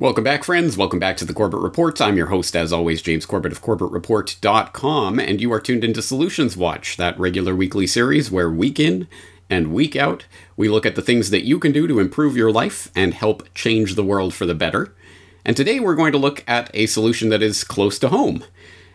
Welcome back, friends. Welcome back to the Corbett Reports. I'm your host, as always, James Corbett of CorbettReport.com, and you are tuned into Solutions Watch, that regular weekly series where week in and week out we look at the things that you can do to improve your life and help change the world for the better. And today we're going to look at a solution that is close to home,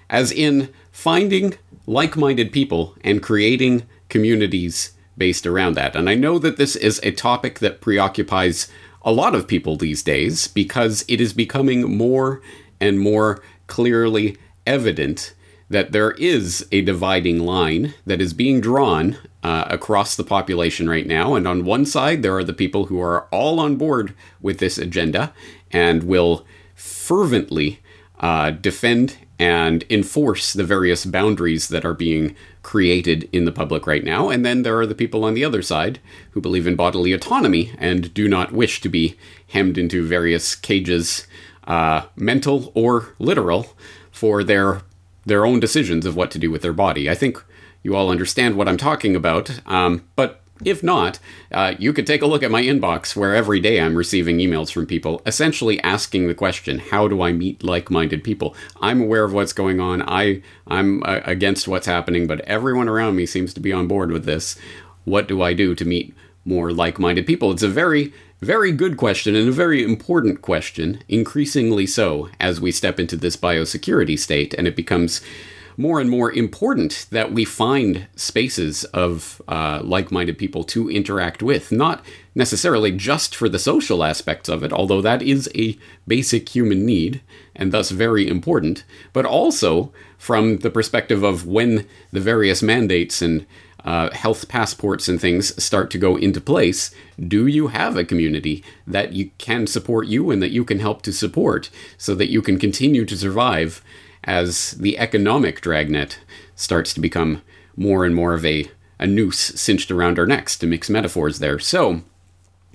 as in finding like minded people and creating communities based around that. And I know that this is a topic that preoccupies a lot of people these days because it is becoming more and more clearly evident that there is a dividing line that is being drawn uh, across the population right now. And on one side, there are the people who are all on board with this agenda and will fervently uh, defend and enforce the various boundaries that are being created in the public right now. And then there are the people on the other side who believe in bodily autonomy and do not wish to be hemmed into various cages, uh, mental or literal, for their their own decisions of what to do with their body. I think you all understand what I'm talking about, um, but if not, uh, you could take a look at my inbox where every day I'm receiving emails from people essentially asking the question, how do I meet like-minded people? I'm aware of what's going on. I I'm uh, against what's happening, but everyone around me seems to be on board with this. What do I do to meet more like-minded people? It's a very very good question and a very important question, increasingly so as we step into this biosecurity state and it becomes more and more important that we find spaces of uh, like minded people to interact with, not necessarily just for the social aspects of it, although that is a basic human need and thus very important, but also from the perspective of when the various mandates and uh, health passports and things start to go into place, do you have a community that you can support you and that you can help to support so that you can continue to survive as the economic dragnet starts to become more and more of a, a noose cinched around our necks, to mix metaphors there. So,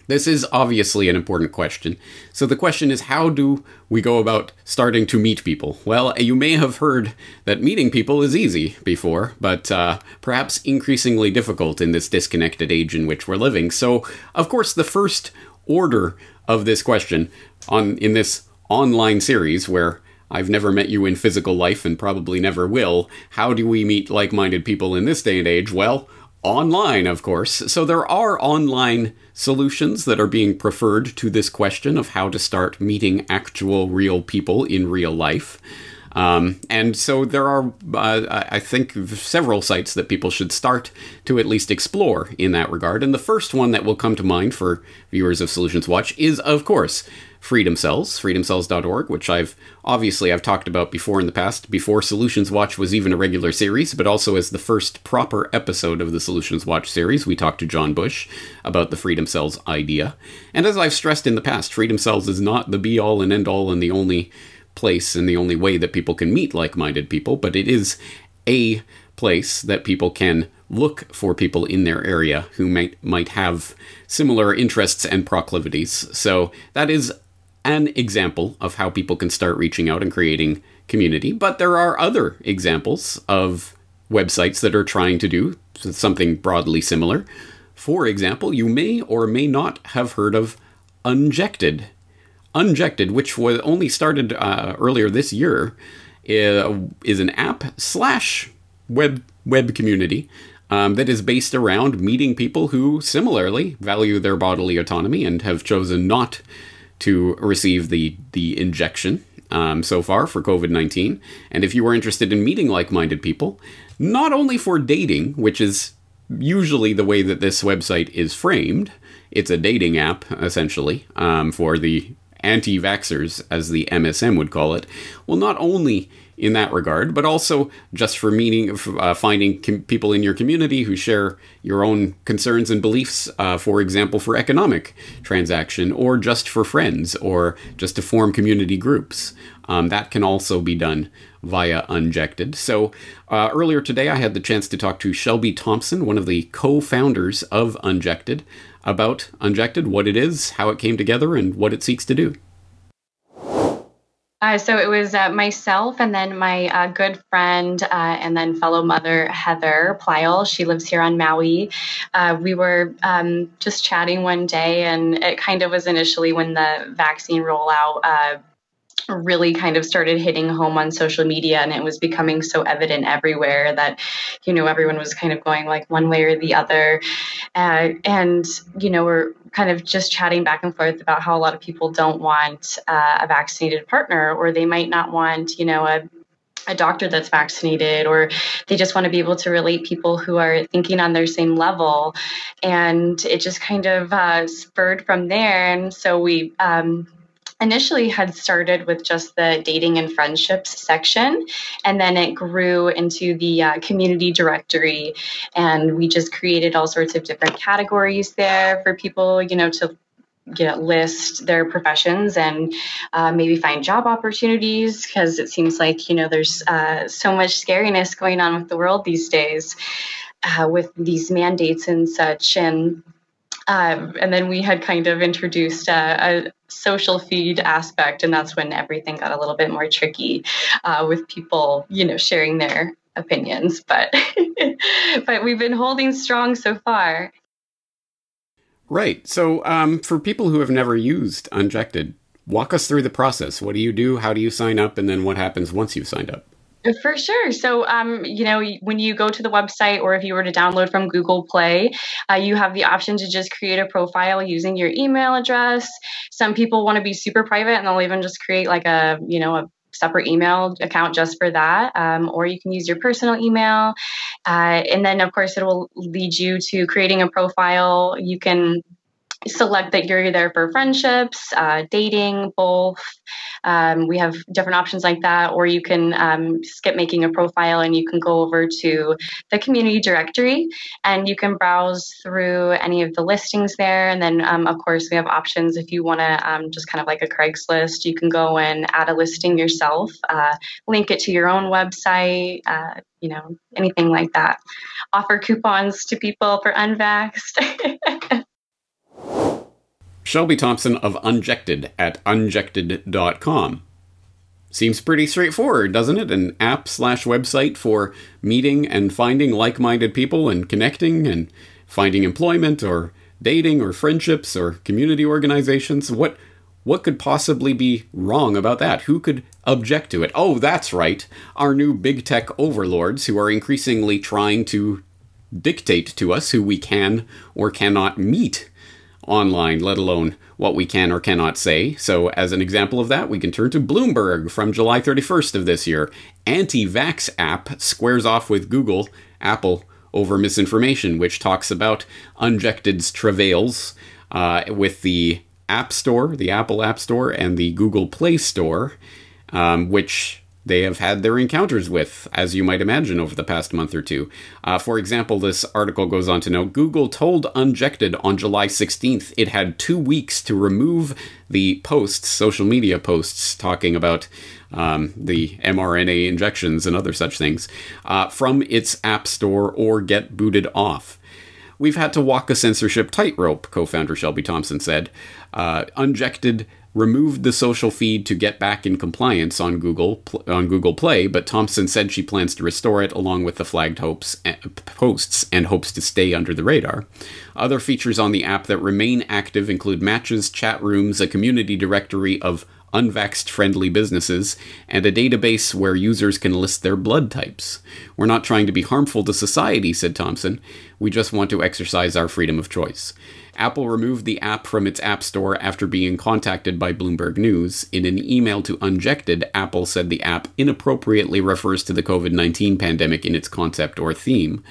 this is obviously an important question. So, the question is how do we go about starting to meet people? Well, you may have heard that meeting people is easy before, but uh, perhaps increasingly difficult in this disconnected age in which we're living. So, of course, the first order of this question on in this online series where I've never met you in physical life and probably never will. How do we meet like minded people in this day and age? Well, online, of course. So there are online solutions that are being preferred to this question of how to start meeting actual real people in real life. Um, and so there are, uh, I think, several sites that people should start to at least explore in that regard. And the first one that will come to mind for viewers of Solutions Watch is, of course, Freedom Cells, freedomcells.org, which I've obviously I've talked about before in the past, before Solutions Watch was even a regular series, but also as the first proper episode of the Solutions Watch series, we talked to John Bush about the Freedom Cells idea. And as I've stressed in the past, Freedom Cells is not the be all and end all and the only place and the only way that people can meet like-minded people, but it is a place that people can look for people in their area who might might have similar interests and proclivities. So that is an example of how people can start reaching out and creating community, but there are other examples of websites that are trying to do something broadly similar. For example, you may or may not have heard of Unjected. Unjected, which was only started uh, earlier this year, uh, is an app slash web web community um, that is based around meeting people who similarly value their bodily autonomy and have chosen not to receive the the injection um, so far for COVID nineteen. And if you are interested in meeting like minded people, not only for dating, which is usually the way that this website is framed, it's a dating app essentially um, for the anti vaxxers, as the MSM would call it. Well, not only in that regard, but also just for meeting, uh, finding com- people in your community who share your own concerns and beliefs, uh, for example, for economic transaction, or just for friends, or just to form community groups. Um, that can also be done via Unjected. So uh, earlier today, I had the chance to talk to Shelby Thompson, one of the co founders of Unjected, about Unjected, what it is, how it came together, and what it seeks to do. Uh, so it was uh, myself and then my uh, good friend uh, and then fellow mother Heather Pyle. She lives here on Maui. Uh, we were um, just chatting one day, and it kind of was initially when the vaccine rollout uh, really kind of started hitting home on social media and it was becoming so evident everywhere that you know everyone was kind of going like one way or the other. Uh, and you know we're kind of just chatting back and forth about how a lot of people don't want uh, a vaccinated partner or they might not want you know a a doctor that's vaccinated or they just want to be able to relate people who are thinking on their same level. And it just kind of uh, spurred from there. And so we um, initially had started with just the dating and friendships section and then it grew into the uh, community directory. And we just created all sorts of different categories there for people you know to get list their professions and uh, maybe find job opportunities because it seems like you know there's uh, so much scariness going on with the world these days uh, with these mandates and such. And um, and then we had kind of introduced a, a, social feed aspect, and that's when everything got a little bit more tricky uh, with people, you know, sharing their opinions. But but we've been holding strong so far. Right. So, um, for people who have never used Unjected, walk us through the process. What do you do? How do you sign up? And then what happens once you've signed up? For sure. So, um, you know, when you go to the website or if you were to download from Google Play, uh, you have the option to just create a profile using your email address. Some people want to be super private and they'll even just create like a, you know, a separate email account just for that, um, or you can use your personal email. Uh, and then, of course, it will lead you to creating a profile. You can select that you're there for friendships, uh, dating, both. Um, we have different options like that, or you can um, skip making a profile and you can go over to the community directory and you can browse through any of the listings there. And then, um, of course, we have options if you want to um, just kind of like a Craigslist, you can go and add a listing yourself, uh, link it to your own website. Uh, you know, anything like that. Offer coupons to people for unvaxxed. Shelby Thompson of Unjected at unjected.com. Seems pretty straightforward, doesn't it? An app slash website for meeting and finding like minded people and connecting and finding employment or dating or friendships or community organizations. What what could possibly be wrong about that? Who could object to it? Oh, that's right. Our new big tech overlords who are increasingly trying to dictate to us who we can or cannot meet online, let alone what we can or cannot say. So, as an example of that, we can turn to Bloomberg from July 31st of this year. Anti vax app squares off with Google, Apple, over misinformation, which talks about Unjected's travails uh, with the App Store, the Apple App Store, and the Google Play Store, um, which they have had their encounters with, as you might imagine, over the past month or two. Uh, for example, this article goes on to note Google told Unjected on July 16th it had two weeks to remove the posts, social media posts, talking about um, the mRNA injections and other such things, uh, from its App Store or get booted off. We've had to walk a censorship tightrope, co founder Shelby Thompson said. Uh, Unjected removed the social feed to get back in compliance on Google on Google Play, but Thompson said she plans to restore it along with the flagged hopes eh, posts and hopes to stay under the radar. Other features on the app that remain active include matches, chat rooms, a community directory of unvaxxed friendly businesses, and a database where users can list their blood types. We're not trying to be harmful to society, said Thompson. We just want to exercise our freedom of choice. Apple removed the app from its App Store after being contacted by Bloomberg News. In an email to Unjected, Apple said the app inappropriately refers to the COVID 19 pandemic in its concept or theme.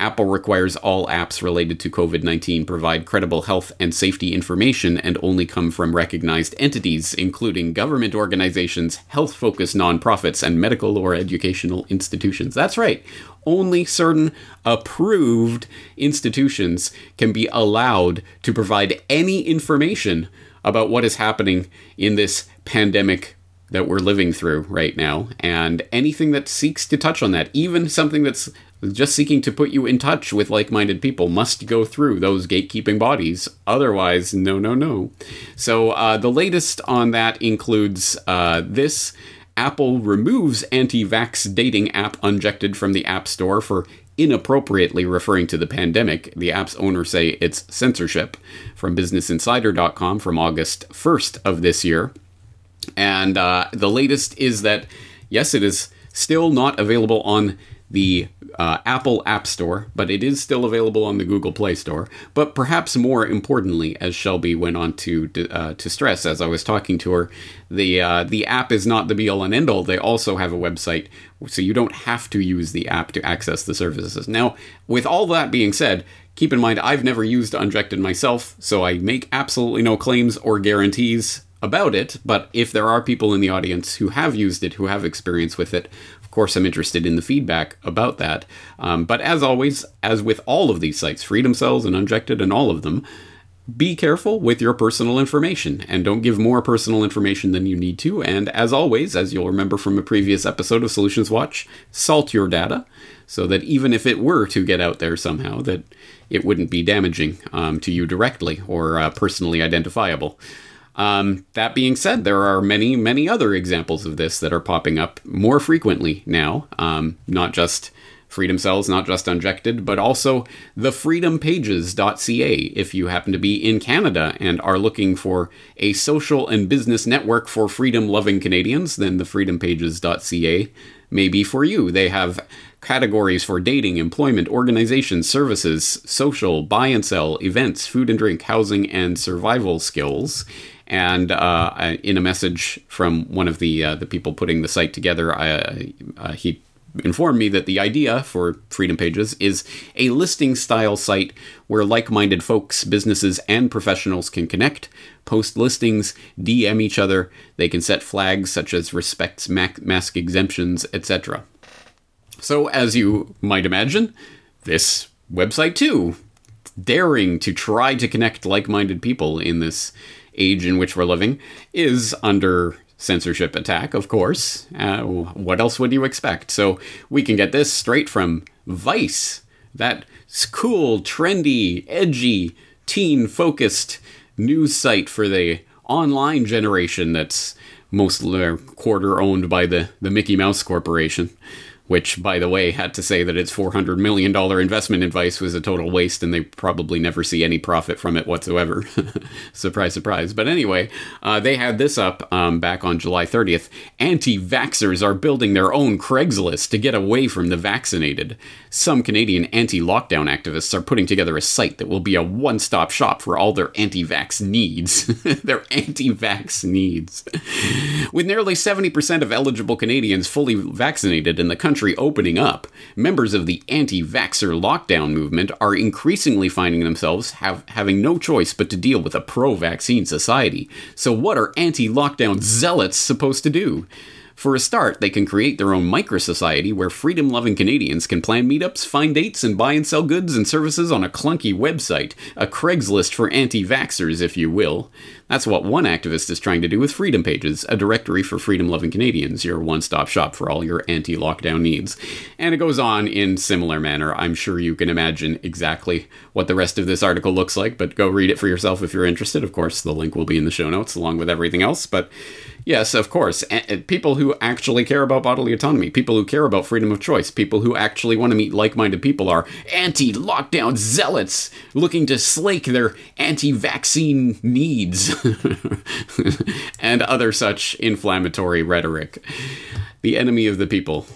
Apple requires all apps related to COVID 19 provide credible health and safety information and only come from recognized entities, including government organizations, health focused nonprofits, and medical or educational institutions. That's right. Only certain approved institutions can be allowed to provide any information about what is happening in this pandemic that we're living through right now. And anything that seeks to touch on that, even something that's just seeking to put you in touch with like minded people must go through those gatekeeping bodies. Otherwise, no, no, no. So, uh, the latest on that includes uh, this Apple removes anti vax dating app Unjected from the App Store for inappropriately referring to the pandemic. The app's owners say it's censorship from BusinessInsider.com from August 1st of this year. And uh, the latest is that, yes, it is still not available on the uh, Apple App Store, but it is still available on the Google Play Store. But perhaps more importantly, as Shelby went on to uh, to stress as I was talking to her, the uh, the app is not the be all and end all. They also have a website, so you don't have to use the app to access the services. Now, with all that being said, keep in mind I've never used Unjected myself, so I make absolutely no claims or guarantees about it, but if there are people in the audience who have used it, who have experience with it, of course, I'm interested in the feedback about that. Um, but as always, as with all of these sites, Freedom Cells and Unjected and all of them, be careful with your personal information and don't give more personal information than you need to. And as always, as you'll remember from a previous episode of Solutions Watch, salt your data so that even if it were to get out there somehow, that it wouldn't be damaging um, to you directly or uh, personally identifiable. Um, that being said, there are many, many other examples of this that are popping up more frequently now. Um, not just Freedom Cells, not just Unjected, but also the freedompages.ca if you happen to be in Canada and are looking for a social and business network for freedom loving Canadians, then the freedompages.ca may be for you. They have categories for dating, employment, organization, services, social, buy and sell, events, food and drink, housing, and survival skills. And uh, in a message from one of the uh, the people putting the site together, I, uh, he informed me that the idea for Freedom Pages is a listing style site where like minded folks, businesses, and professionals can connect, post listings, DM each other. They can set flags such as respects mask exemptions, etc. So, as you might imagine, this website too, daring to try to connect like minded people in this age in which we're living is under censorship attack, of course. Uh, what else would you expect? So we can get this straight from Vice, that cool, trendy, edgy, teen focused news site for the online generation that's mostly quarter owned by the, the Mickey Mouse Corporation which, by the way, had to say that its $400 million investment advice was a total waste and they probably never see any profit from it whatsoever. surprise, surprise. But anyway, uh, they had this up um, back on July 30th. Anti vaxxers are building their own Craigslist to get away from the vaccinated. Some Canadian anti lockdown activists are putting together a site that will be a one stop shop for all their anti vax needs. their anti vax needs. With nearly 70% of eligible Canadians fully vaccinated in the country, country opening up, members of the anti vaxxer lockdown movement are increasingly finding themselves have, having no choice but to deal with a pro vaccine society. So, what are anti lockdown zealots supposed to do? For a start, they can create their own micro society where freedom loving Canadians can plan meetups, find dates, and buy and sell goods and services on a clunky website, a Craigslist for anti vaxxers, if you will. That's what one activist is trying to do with Freedom Pages, a directory for freedom loving Canadians, your one stop shop for all your anti lockdown needs. And it goes on in similar manner. I'm sure you can imagine exactly what the rest of this article looks like, but go read it for yourself if you're interested. Of course, the link will be in the show notes along with everything else. But yes, of course, people who actually care about bodily autonomy, people who care about freedom of choice, people who actually want to meet like minded people are anti lockdown zealots looking to slake their anti vaccine needs. and other such inflammatory rhetoric. The enemy of the people,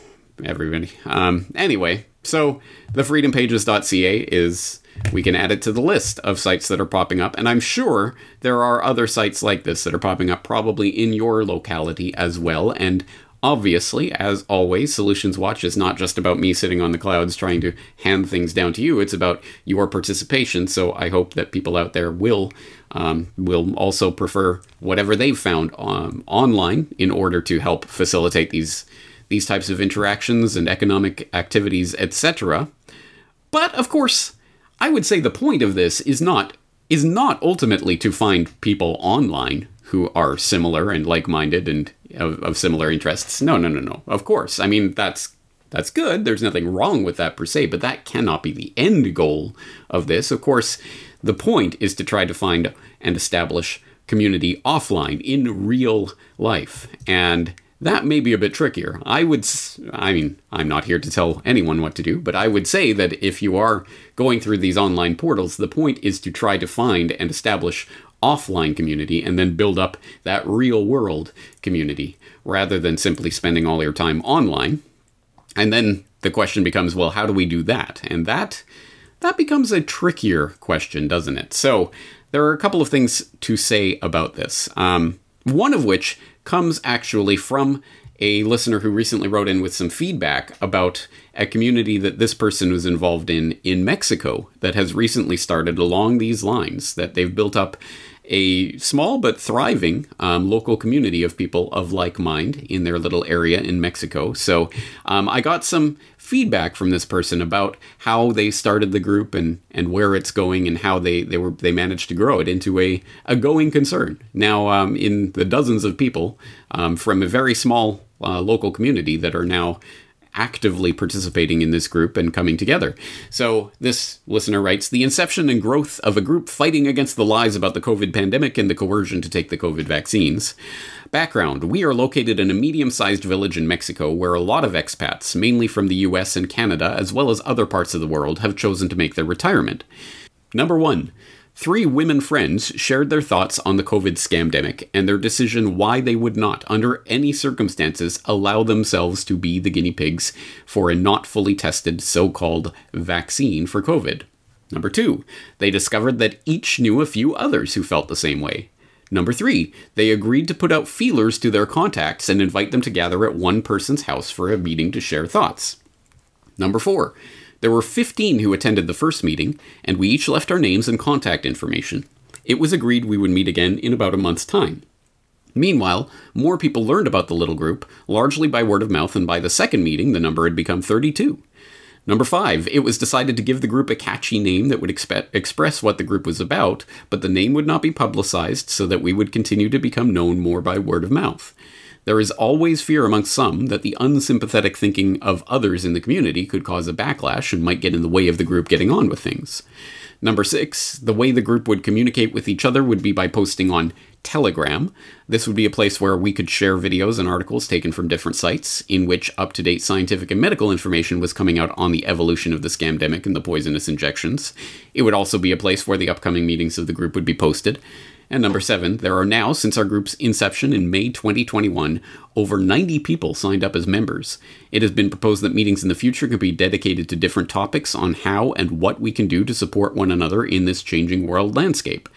everybody. Um, anyway, so the freedompages.ca is we can add it to the list of sites that are popping up. And I'm sure there are other sites like this that are popping up probably in your locality as well. And Obviously, as always, Solutions Watch is not just about me sitting on the clouds trying to hand things down to you. It's about your participation. So I hope that people out there will um, will also prefer whatever they've found um, online in order to help facilitate these these types of interactions and economic activities, etc. But of course, I would say the point of this is not is not ultimately to find people online who are similar and like-minded and of, of similar interests. No, no, no, no. Of course. I mean, that's that's good. There's nothing wrong with that per se, but that cannot be the end goal of this. Of course, the point is to try to find and establish community offline in real life. And that may be a bit trickier. I would, I mean, I'm not here to tell anyone what to do, but I would say that if you are going through these online portals, the point is to try to find and establish offline community and then build up that real world community rather than simply spending all your time online. And then the question becomes, well, how do we do that? And that that becomes a trickier question, doesn't it? So there are a couple of things to say about this. Um, one of which comes actually from a listener who recently wrote in with some feedback about a community that this person was involved in in Mexico that has recently started along these lines, that they've built up a small but thriving um, local community of people of like mind in their little area in Mexico. So um, I got some feedback from this person about how they started the group and, and where it's going and how they, they were they managed to grow it into a, a going concern. Now um, in the dozens of people um, from a very small uh, local community that are now actively participating in this group and coming together. So, this listener writes The inception and growth of a group fighting against the lies about the COVID pandemic and the coercion to take the COVID vaccines. Background We are located in a medium sized village in Mexico where a lot of expats, mainly from the US and Canada, as well as other parts of the world, have chosen to make their retirement. Number one, Three women friends shared their thoughts on the COVID scamdemic and their decision why they would not, under any circumstances, allow themselves to be the guinea pigs for a not fully tested so called vaccine for COVID. Number two, they discovered that each knew a few others who felt the same way. Number three, they agreed to put out feelers to their contacts and invite them to gather at one person's house for a meeting to share thoughts. Number four, there were 15 who attended the first meeting, and we each left our names and contact information. It was agreed we would meet again in about a month's time. Meanwhile, more people learned about the little group, largely by word of mouth, and by the second meeting, the number had become 32. Number five, it was decided to give the group a catchy name that would expe- express what the group was about, but the name would not be publicized so that we would continue to become known more by word of mouth. There is always fear amongst some that the unsympathetic thinking of others in the community could cause a backlash and might get in the way of the group getting on with things. Number six, the way the group would communicate with each other would be by posting on Telegram. This would be a place where we could share videos and articles taken from different sites in which up to date scientific and medical information was coming out on the evolution of the scamdemic and the poisonous injections. It would also be a place where the upcoming meetings of the group would be posted. And number seven, there are now, since our group's inception in May 2021, over 90 people signed up as members. It has been proposed that meetings in the future could be dedicated to different topics on how and what we can do to support one another in this changing world landscape.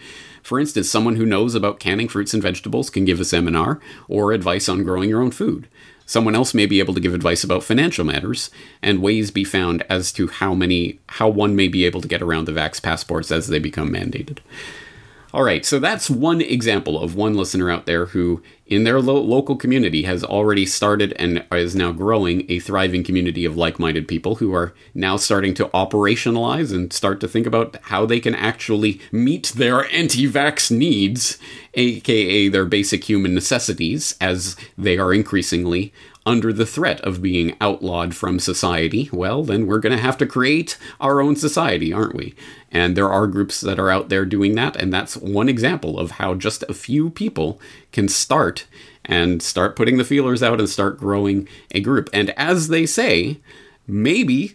For instance, someone who knows about canning fruits and vegetables can give a seminar or advice on growing your own food. Someone else may be able to give advice about financial matters, and ways be found as to how many how one may be able to get around the vax passports as they become mandated. All right, so that's one example of one listener out there who, in their lo- local community, has already started and is now growing a thriving community of like minded people who are now starting to operationalize and start to think about how they can actually meet their anti vax needs, aka their basic human necessities, as they are increasingly under the threat of being outlawed from society, well, then we're going to have to create our own society, aren't we? And there are groups that are out there doing that, and that's one example of how just a few people can start and start putting the feelers out and start growing a group. And as they say, maybe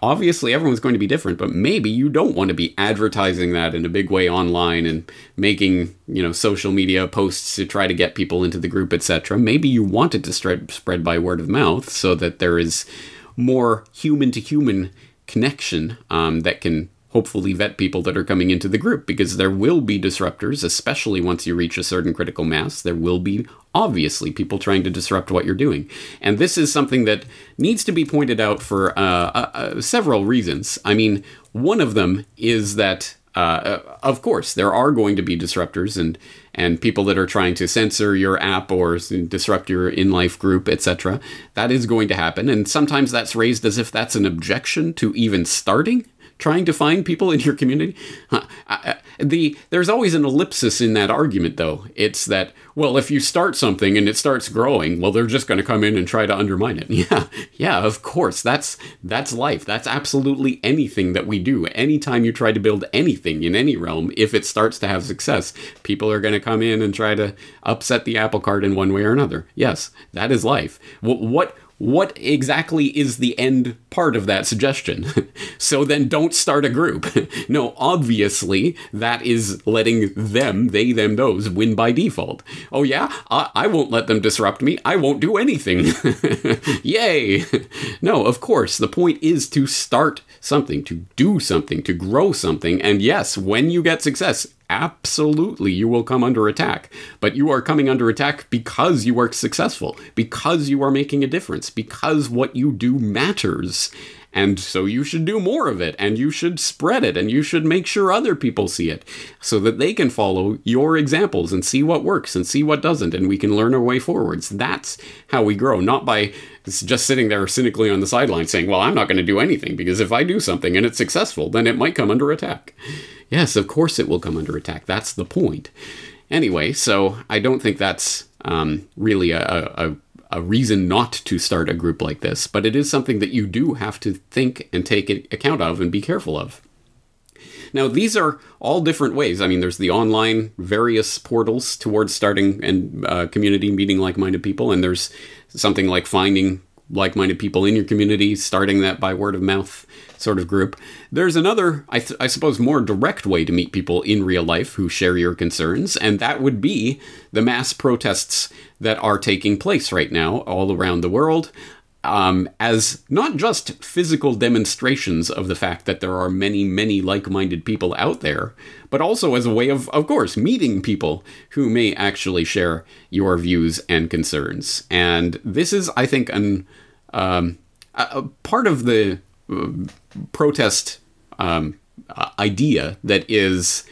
obviously everyone's going to be different but maybe you don't want to be advertising that in a big way online and making you know social media posts to try to get people into the group etc maybe you want it to spread spread by word of mouth so that there is more human to human connection um, that can hopefully vet people that are coming into the group because there will be disruptors, especially once you reach a certain critical mass. There will be obviously people trying to disrupt what you're doing. And this is something that needs to be pointed out for uh, uh, uh several reasons. I mean, one of them is that. Uh, of course, there are going to be disruptors and and people that are trying to censor your app or disrupt your in life group, etc. That is going to happen, and sometimes that's raised as if that's an objection to even starting trying to find people in your community. the there's always an ellipsis in that argument though. It's that well if you start something and it starts growing well they're just going to come in and try to undermine it. Yeah yeah of course. That's that's life. That's absolutely anything that we do. Anytime you try to build anything in any realm if it starts to have success people are going to come in and try to upset the apple cart in one way or another. Yes that is life. What what what exactly is the end part of that suggestion? so then don't start a group. no, obviously, that is letting them, they, them, those, win by default. Oh, yeah? I, I won't let them disrupt me. I won't do anything. Yay! no, of course, the point is to start something, to do something, to grow something. And yes, when you get success, absolutely you will come under attack. But you are coming under attack because you are successful, because you are making a difference, because what you do matters. And so you should do more of it, and you should spread it, and you should make sure other people see it so that they can follow your examples and see what works and see what doesn't, and we can learn our way forwards. That's how we grow, not by just sitting there cynically on the sideline saying, Well, I'm not going to do anything because if I do something and it's successful, then it might come under attack. Yes, of course it will come under attack. That's the point. Anyway, so I don't think that's um, really a, a, a reason not to start a group like this, but it is something that you do have to think and take account of and be careful of. Now, these are all different ways. I mean, there's the online various portals towards starting and uh, community meeting like minded people, and there's something like finding like minded people in your community, starting that by word of mouth sort of group. There's another, I, th- I, suppose, more direct way to meet people in real life who share your concerns, and that would be the mass protests that are taking place right now all around the world. Um, as not just physical demonstrations of the fact that there are many, many like minded people out there, but also as a way of, of course, meeting people who may actually share your views and concerns. And this is, I think, an um, a, part of the protest um, idea that is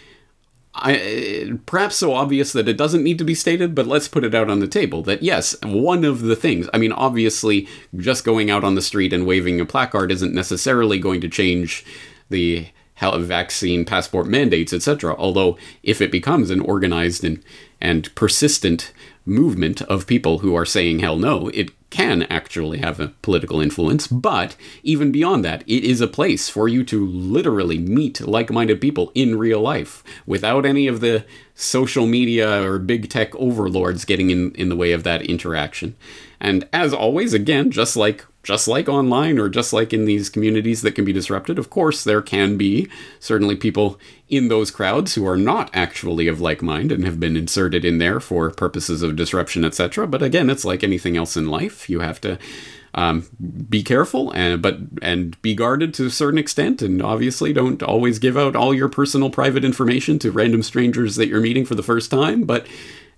I, perhaps so obvious that it doesn't need to be stated, but let's put it out on the table that yes, one of the things, I mean, obviously, just going out on the street and waving a placard isn't necessarily going to change the vaccine passport mandates, etc. Although, if it becomes an organized and, and persistent movement of people who are saying hell no, it can actually have a political influence. But even beyond that, it is a place for you to literally meet like minded people in real life without any of the social media or big tech overlords getting in, in the way of that interaction. And as always, again, just like just like online or just like in these communities that can be disrupted, of course, there can be certainly people in those crowds who are not actually of like mind and have been inserted in there for purposes of disruption, etc. But again, it's like anything else in life. You have to um, be careful and but and be guarded to a certain extent and obviously don't always give out all your personal private information to random strangers that you're meeting for the first time but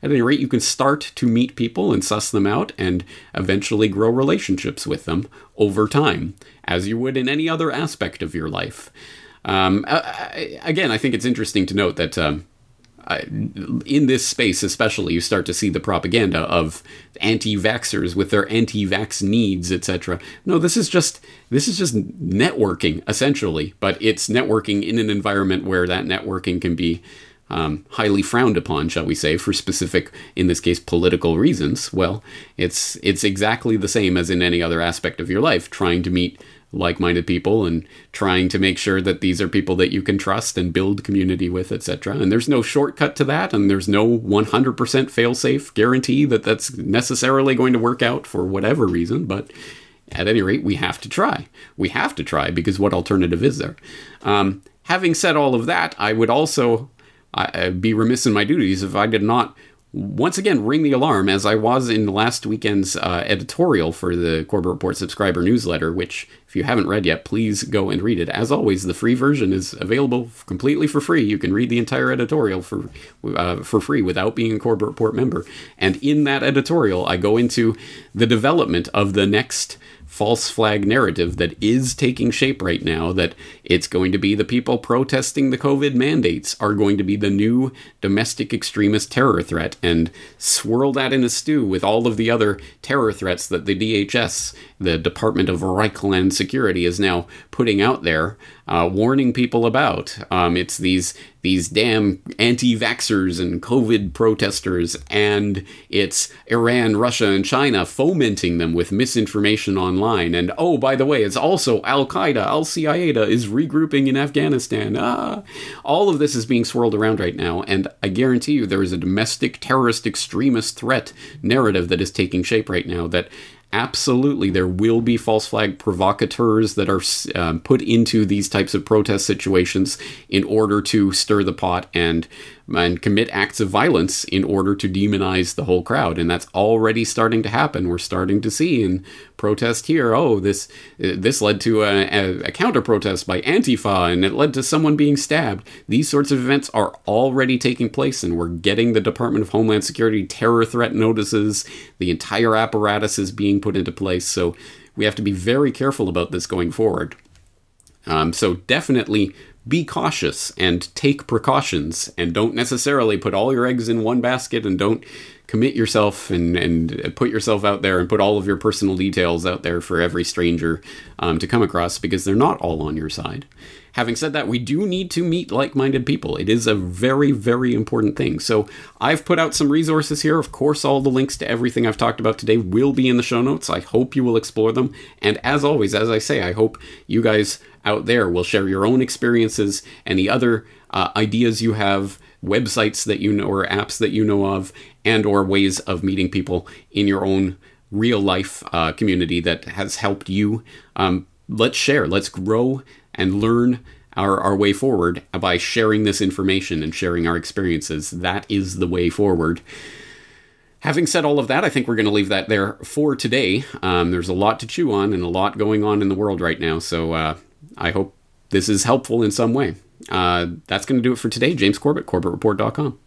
at any rate, you can start to meet people and suss them out and eventually grow relationships with them over time, as you would in any other aspect of your life. Um, again, I think it's interesting to note that. Um, in this space, especially, you start to see the propaganda of anti-vaxxers with their anti-vax needs, etc. No, this is just this is just networking essentially, but it's networking in an environment where that networking can be um, highly frowned upon, shall we say, for specific, in this case, political reasons. Well, it's it's exactly the same as in any other aspect of your life, trying to meet like-minded people and trying to make sure that these are people that you can trust and build community with, etc. And there's no shortcut to that, and there's no 100% fail-safe guarantee that that's necessarily going to work out for whatever reason, but at any rate, we have to try. We have to try because what alternative is there? Um, having said all of that, I would also I'd be remiss in my duties if I did not once again ring the alarm as I was in last weekend's uh, editorial for the Corbett Report subscriber newsletter, which, if you haven't read yet, please go and read it. As always, the free version is available completely for free. You can read the entire editorial for uh, for free without being a Corbett Report member. And in that editorial, I go into the development of the next false flag narrative that is taking shape right now that it's going to be the people protesting the COVID mandates are going to be the new domestic extremist terror threat and swirl that in a stew with all of the other terror threats that the DHS, the Department of Reichland Security, is now putting out there, uh, warning people about. Um, it's these these damn anti vaxxers and COVID protesters, and it's Iran, Russia, and China fomenting them with misinformation online. And oh, by the way, it's also Al Qaeda, Al Qaeda is regrouping in Afghanistan. Ah, all of this is being swirled around right now, and I guarantee you there is a domestic terrorist extremist threat narrative that is taking shape right now that absolutely. There will be false flag provocateurs that are um, put into these types of protest situations in order to stir the pot and and commit acts of violence in order to demonize the whole crowd. And that's already starting to happen. We're starting to see in protest here oh this this led to a, a, a counter protest by antifa and it led to someone being stabbed. These sorts of events are already taking place and we're getting the department of homeland security terror threat notices. The entire apparatus is being put into place. So we have to be very careful about this going forward. Um, so definitely be cautious and take precautions and don't necessarily put all your eggs in one basket and don't commit yourself and, and put yourself out there and put all of your personal details out there for every stranger um, to come across because they're not all on your side. Having said that, we do need to meet like minded people. It is a very, very important thing. So I've put out some resources here. Of course, all the links to everything I've talked about today will be in the show notes. I hope you will explore them. And as always, as I say, I hope you guys out there will share your own experiences, any other uh, ideas you have, websites that you know or apps that you know of, and or ways of meeting people in your own real life uh, community that has helped you. Um, let's share. Let's grow and learn our, our way forward by sharing this information and sharing our experiences. That is the way forward. Having said all of that, I think we're going to leave that there for today. Um, there's a lot to chew on and a lot going on in the world right now. So uh, I hope this is helpful in some way. Uh, that's going to do it for today. James Corbett, CorbettReport.com.